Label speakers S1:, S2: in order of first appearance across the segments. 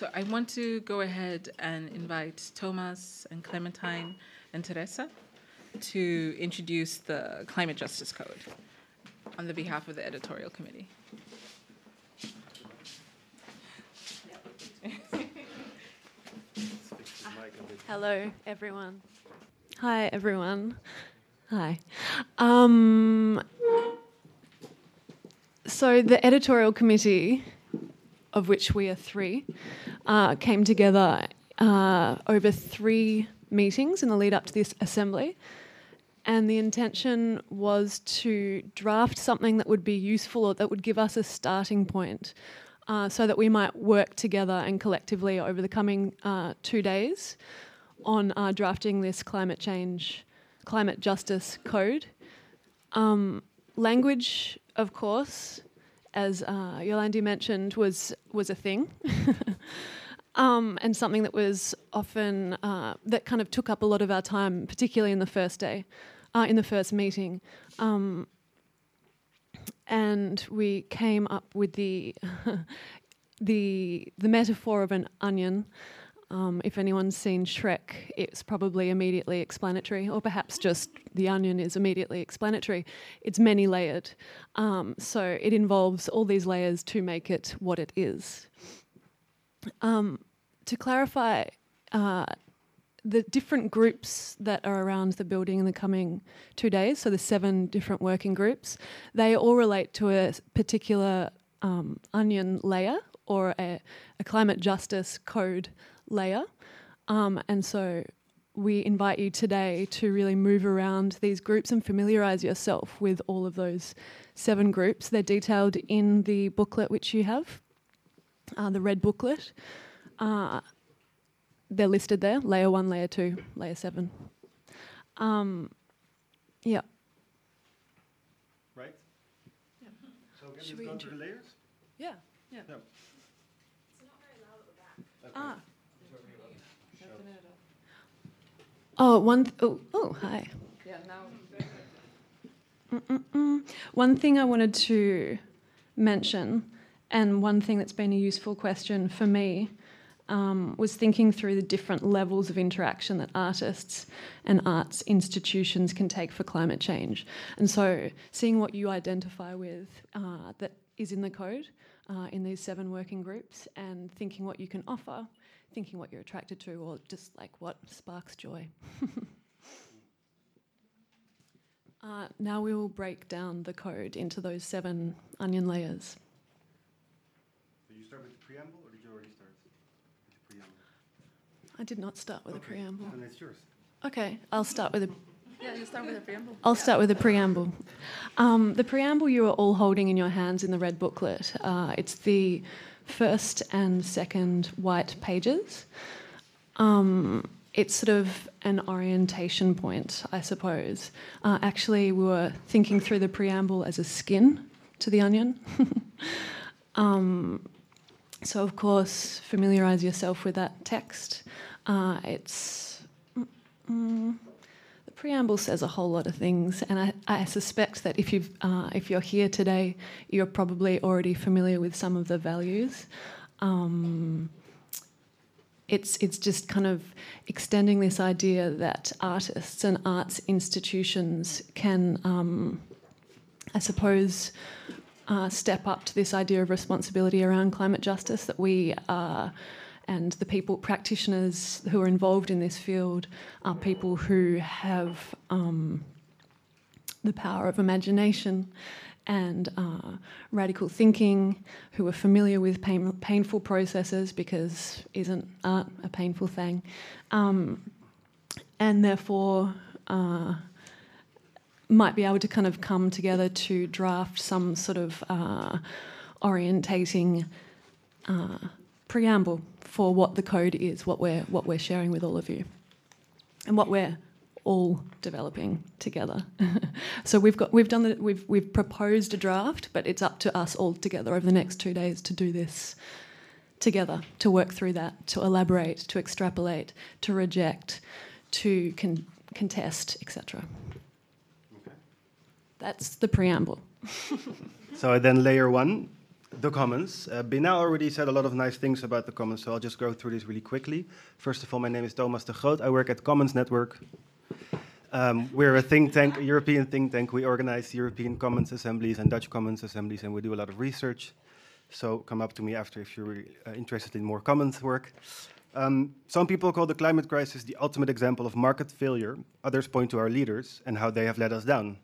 S1: So I want to go ahead and invite Thomas and Clementine and Teresa to introduce the Climate Justice Code on the behalf of the editorial committee.
S2: Hello, everyone. Hi, everyone. Hi. Um, so, the editorial committee, of which we are three, uh, came together uh, over three meetings in the lead up to this assembly. And the intention was to draft something that would be useful or that would give us a starting point uh, so that we might work together and collectively over the coming uh, two days on uh, drafting this climate change, climate justice code. Um, language, of course, as uh, Yolande mentioned, was was a thing. um, and something that was often uh, that kind of took up a lot of our time, particularly in the first day, uh, in the first meeting. Um, and we came up with the the the metaphor of an onion. Um, if anyone's seen Shrek, it's probably immediately explanatory, or perhaps just the onion is immediately explanatory. It's many layered, um, so it involves all these layers to make it what it is. Um, to clarify, uh, the different groups that are around the building in the coming two days, so the seven different working groups, they all relate to a particular um, onion layer or a, a, climate justice code layer. Um, and so we invite you today to really move around these groups and familiarise yourself with all of those seven groups. They're detailed in the booklet which you have, uh, the red booklet. Uh, they're listed there layer one, layer two, layer seven. Um, yeah.
S3: Right?
S2: Yeah.
S3: So can
S2: Should
S3: we
S2: we
S3: go through the layers?
S2: Yeah, yeah.
S3: Yeah. Okay.
S2: Ah. Oh, one. Th- oh, oh, hi.
S1: Yeah, now.
S2: Mm-mm-mm. One thing I wanted to mention, and one thing that's been a useful question for me, um, was thinking through the different levels of interaction that artists and arts institutions can take for climate change. And so, seeing what you identify with uh, that is in the code uh, in these seven working groups, and thinking what you can offer, thinking what you're attracted to, or just like what sparks joy. Uh, now we will break down the code into those seven onion layers.
S3: Did you start with the preamble or did you already start with the preamble?
S2: I did not start with
S3: Okay,
S2: a preamble.
S3: Then it's yours.
S2: Okay, I'll start with a.
S1: Yeah, you start with the preamble.
S2: I'll start with a preamble. Um, the preamble you are all holding in your hands in the red booklet. Uh, it's the first and second white pages. Um, it's sort of an orientation point, I suppose. Uh, actually, we were thinking through the preamble as a skin to the onion. um, so, of course, familiarise yourself with that text. Uh, it's. Mm, the preamble says a whole lot of things, and I, I suspect that if, you've, uh, if you're here today, you're probably already familiar with some of the values. Um, it's it's just kind of extending this idea that artists and arts institutions can, um, I suppose, uh, step up to this idea of responsibility around climate justice that we are. And the people, practitioners who are involved in this field, are people who have um, the power of imagination and uh, radical thinking, who are familiar with pain, painful processes because isn't art a painful thing, um, and therefore uh, might be able to kind of come together to draft some sort of uh, orientating uh, preamble for what the code is, what we're what we're sharing with all of you, and what we're all developing together. so we've got we've done the, we've we've proposed a draft, but it's up to us all together over the next two days to do this together, to work through that, to elaborate, to extrapolate, to reject, to con- contest, etc.
S3: Okay.
S2: That's the preamble.
S3: So then layer one the Commons. Uh, already said a lot of nice things about the Commons, so I'll just go through this really quickly. First of all, my name is Thomas de Groot. I work at Commons Network. Um, we're a think tank, a European think tank. We organize European Commons assemblies and Dutch Commons assemblies, and we do a lot of research. So come up to me after if you're really, uh, interested in more Commons work. Um, some people call the climate crisis the ultimate example of market failure. Others point to our leaders and how they have let us down.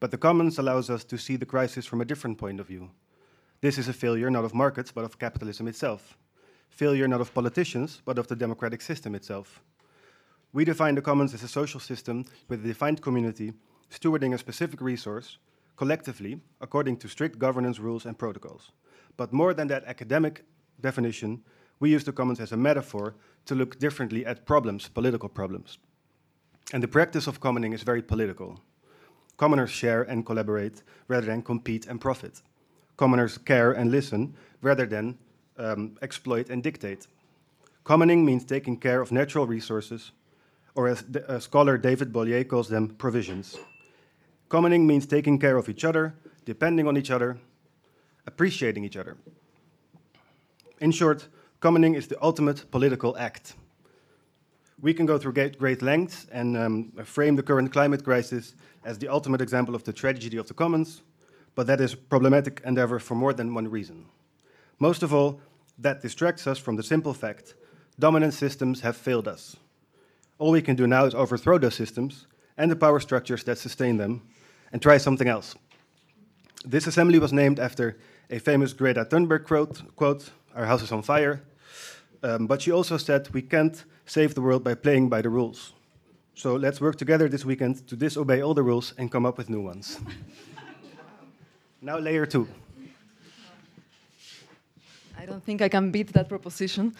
S3: But the Commons allows us to see the crisis from a different point of view. This is a failure not of markets, but of capitalism itself. Failure not of politicians, but of the democratic system itself. We define the commons as a social system with a defined community, stewarding a specific resource, collectively, according to strict governance rules and protocols. But more than that academic definition, we use the commons as a metaphor to look differently at problems, political problems. And the practice of commoning is very political. Commoners share and collaborate rather than compete and profit commoners care and listen rather than um, exploit and dictate. Commoning means taking care of natural resources, or as the, scholar David Bollier calls them, provisions. Commoning means taking care of each other, depending on each other, appreciating each other. In short, commoning is the ultimate political act. We can go through great, great lengths and um, frame the current climate crisis as the ultimate example of the tragedy of the commons, but that is a problematic endeavor for more than one reason. Most of all, that distracts us from the simple fact dominant systems have failed us. All we can do now is overthrow those systems and the power structures that sustain them and try something else. This assembly was named after a famous Greta Thunberg quote, quote Our house is on fire. Um, but she also said, We can't save the world by playing by the rules. So let's work together this weekend to disobey all the rules and come up with new ones. Now layer two.
S4: I don't think I can beat that proposition,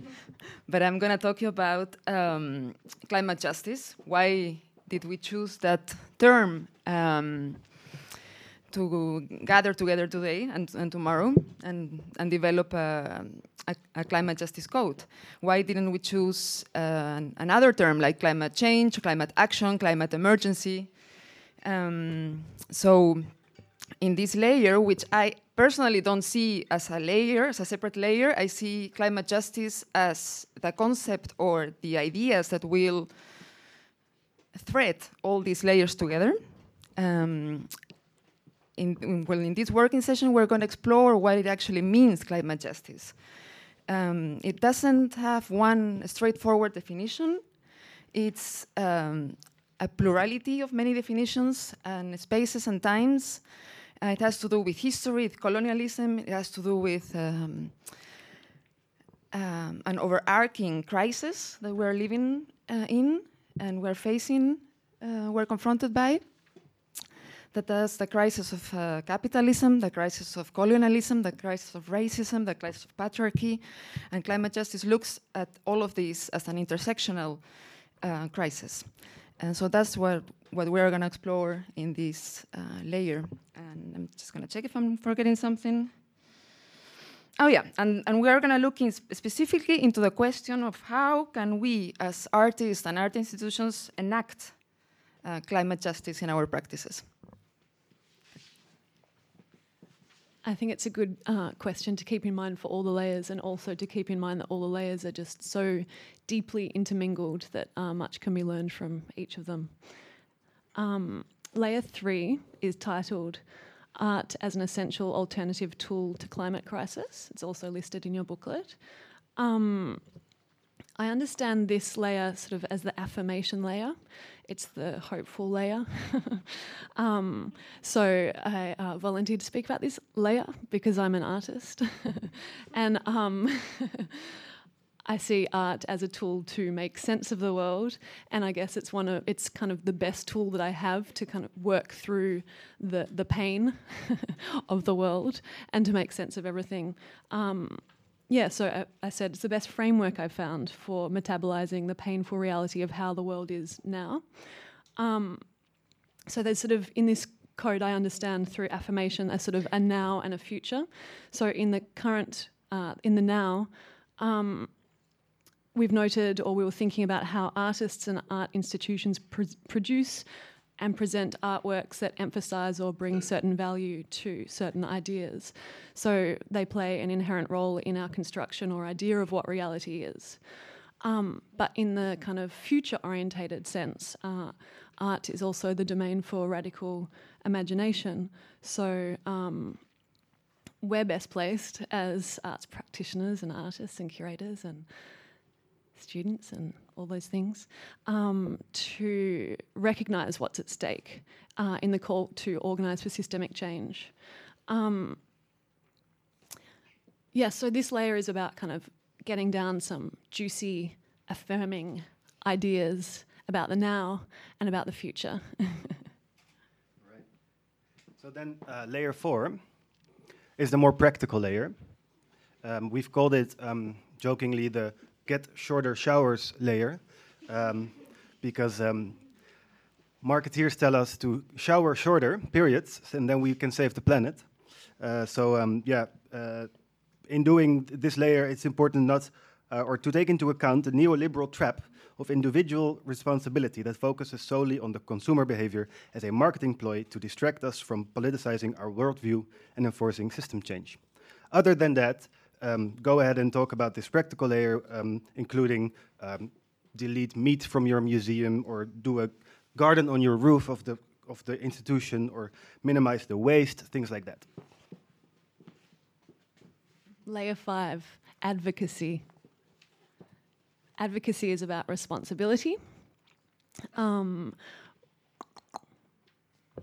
S4: but I'm going to talk you about um, climate justice. Why did we choose that term um, to gather together today and, and tomorrow and, and develop a, a, a, climate justice code? Why didn't we choose uh, another term like climate change, climate action, climate emergency? Um, so in this layer, which I personally don't see as a layer, as a separate layer, I see climate justice as the concept or the ideas that will thread all these layers together. Um, in, in, well, in this working session, we're going to explore what it actually means, climate justice. Um, it doesn't have one straightforward definition. It's um, a plurality of many definitions and spaces and times. Uh, it has to do with history, with colonialism. It has to do with um, um, an overarching crisis that we're living uh, in and we're facing, uh, we're confronted by. That is the crisis of uh, capitalism, the crisis of colonialism, the crisis of racism, the crisis of patriarchy, and climate justice looks at all of these as an intersectional uh, crisis. And so that's what, what we're going to explore in this uh, layer. And I'm just going to check if I'm forgetting something. Oh yeah, and, and we are going to look in specifically into the question of how can we, as artists and art institutions, enact uh, climate justice in our practices.
S2: I think it's a good uh, question to keep in mind for all the layers, and also to keep in mind that all the layers are just so deeply intermingled that uh, much can be learned from each of them. Um, layer three is titled Art as an Essential Alternative Tool to Climate Crisis. It's also listed in your booklet. Um, I understand this layer sort of as the affirmation layer. It's the hopeful layer. um, so I uh, volunteered to speak about this layer because I'm an artist. and um, I see art as a tool to make sense of the world, and I guess it's one of it's kind of the best tool that I have to kind of work through the the pain of the world and to make sense of everything. Um, yeah, so I, I, said it's the best framework I've found for metabolizing the painful reality of how the world is now. Um, so there's sort of in this code, I understand through affirmation a sort of a now and a future. So in the current, uh, in the now, um, we've noted or we were thinking about how artists and art institutions pr- produce and present artworks that emphasize or bring certain value to certain ideas. So they play an inherent role in our construction or idea of what reality is. Um, but in the kind of future orientated sense, uh, art is also the domain for radical imagination. So um, we're best placed as arts practitioners and artists and curators and students and all those things um, to recognize what's at stake uh, in the call to organize for systemic change. Um, yeah, so this layer is about kind of getting down some juicy, affirming ideas about the now and about the future. right.
S3: So then uh, layer four is the more practical layer. Um, we've called it um, jokingly the get shorter showers layer um, because um, marketeers tell us to shower shorter periods and then we can save the planet. Uh, so um, yeah, uh, in doing this layer, it's important not uh, or to take into account the neoliberal trap of individual responsibility that focuses solely on the consumer behavior as a marketing ploy to distract us from politicizing our worldview and enforcing system change. Other than that, um, go ahead and talk about this practical layer, um, including um, delete meat from your museum or do a garden on your roof of the, of the institution or minimize the waste, things like that.
S2: Layer five advocacy. Advocacy is about responsibility. Um,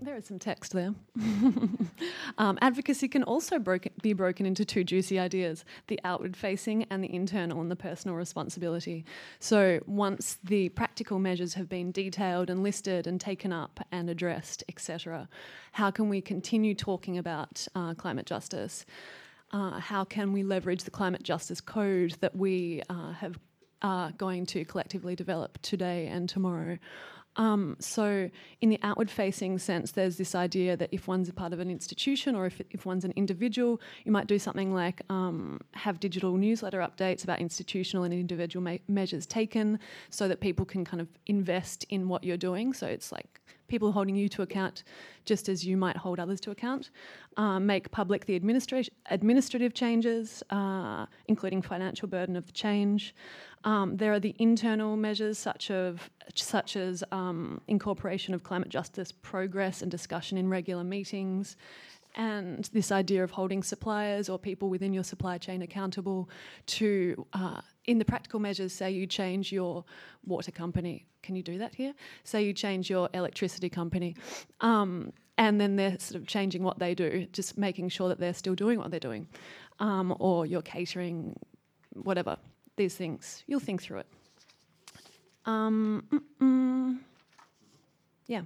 S2: there is some text there. um, advocacy can also broken, be broken into two juicy ideas the outward facing and the internal and the personal responsibility. So, once the practical measures have been detailed and listed and taken up and addressed, etc., how can we continue talking about uh, climate justice? Uh, how can we leverage the climate justice code that we uh, have are going to collectively develop today and tomorrow. Um, so, in the outward facing sense, there's this idea that if one's a part of an institution or if, if one's an individual, you might do something like um, have digital newsletter updates about institutional and individual me- measures taken so that people can kind of invest in what you're doing. So, it's like people holding you to account just as you might hold others to account. Uh, make public the administra- administrative changes, uh, including financial burden of the change. Um, there are the internal measures, such, of, such as um, incorporation of climate justice progress and discussion in regular meetings, and this idea of holding suppliers or people within your supply chain accountable to, uh, in the practical measures, say you change your water company. Can you do that here? Say you change your electricity company. Um, and then they're sort of changing what they do, just making sure that they're still doing what they're doing. Um, or your catering, whatever these things. You'll think through it. Um, yeah.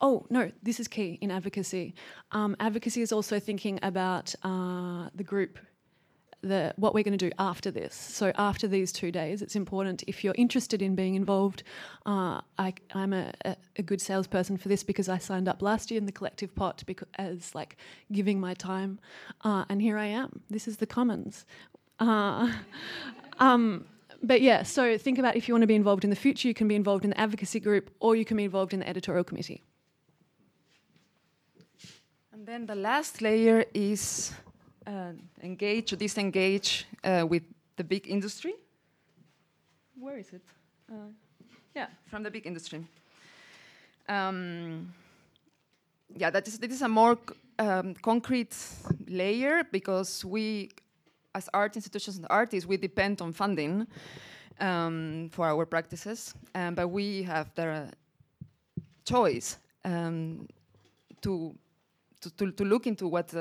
S2: Oh, no, this is key in advocacy. Um, advocacy is also thinking about uh, the group, the, what we're going to do after this. So, after these two days, it's important if you're interested in being involved. Uh, I, am a, a, good salesperson for this because I signed up last year in the collective pot because, as like giving my time. Uh, and here I am. This is the Commons. Uh, um, but yeah, so think about if you want to be involved in the future, you can be involved in the advocacy group or you can be involved in the editorial committee.
S4: And then the last layer is uh, engage or disengage uh, with the big industry. Where is it? Uh, yeah, from the big industry. Um, yeah, that is, this is a more um, concrete layer because we as art institutions and artists, we depend on funding um, for our practices, um, but we have the choice um, to, to, to, to, look into what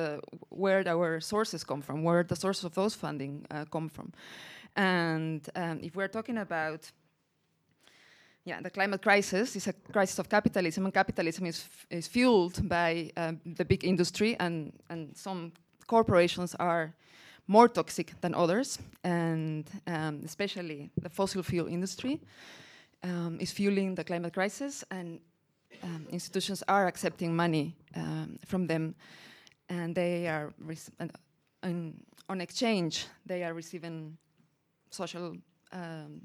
S4: where our sources come from, where the sources of those funding uh, come from. And um, if we're talking about yeah, the climate crisis is a crisis of capitalism, and capitalism is, is fueled by um, the big industry, and, and some corporations are more toxic than others, and um, especially the fossil fuel industry um, is fueling the climate crisis, and um, institutions are accepting money um, from them, and they are and on exchange they are receiving social um,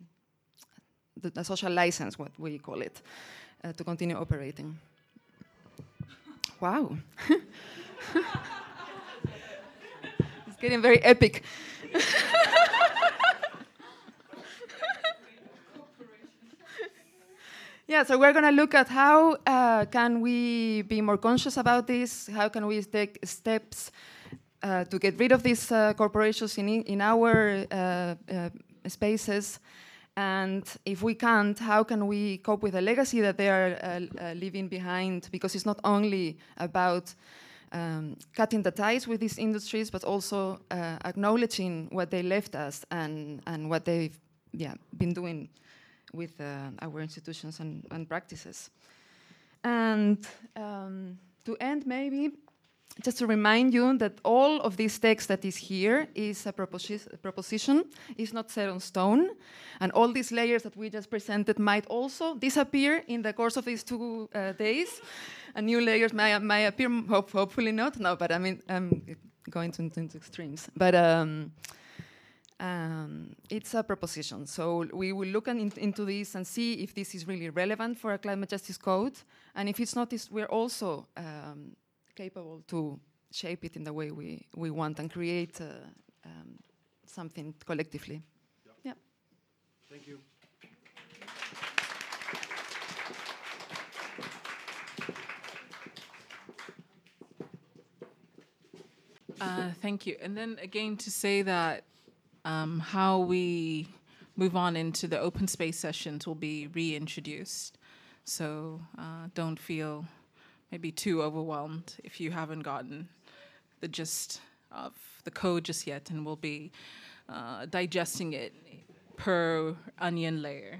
S4: the, the, social license, what we call it. uh, to continue operating. Wow. it's getting very epic. yeah, so we're going to look at how uh, can we be more conscious about this? How can we take steps uh, to get rid of these uh, corporations in, in our uh, uh, spaces? And if we can't, how can we cope with the legacy that they are uh, leaving behind? Because it's not only about um, cutting the ties with these industries, but also acknowledging what they left us and, and what they've yeah, been doing with uh, our institutions and, and practices. And um, to end, maybe just to remind you that all of this text that is here is a proposi proposition, is not set on stone, and all these layers that we just presented might also disappear in the course of these two uh, days, and new layers may, may appear, hope, hopefully not, no, but I mean, I'm going to, into extremes. But um, um, it's a proposition, so we will look in, into this and see if this is really relevant for a climate justice code, and if it's not, we're also um, capable to shape it in the way we, we want and create uh, um, something collectively.
S3: Yeah.
S4: yeah.
S3: Thank you.
S1: Uh, thank you. And then again, to say that um, how we move on into the open space sessions will be reintroduced. So uh, don't feel maybe too overwhelmed if you haven't gotten the gist of the code just yet, and we'll be uh, digesting it per onion layer.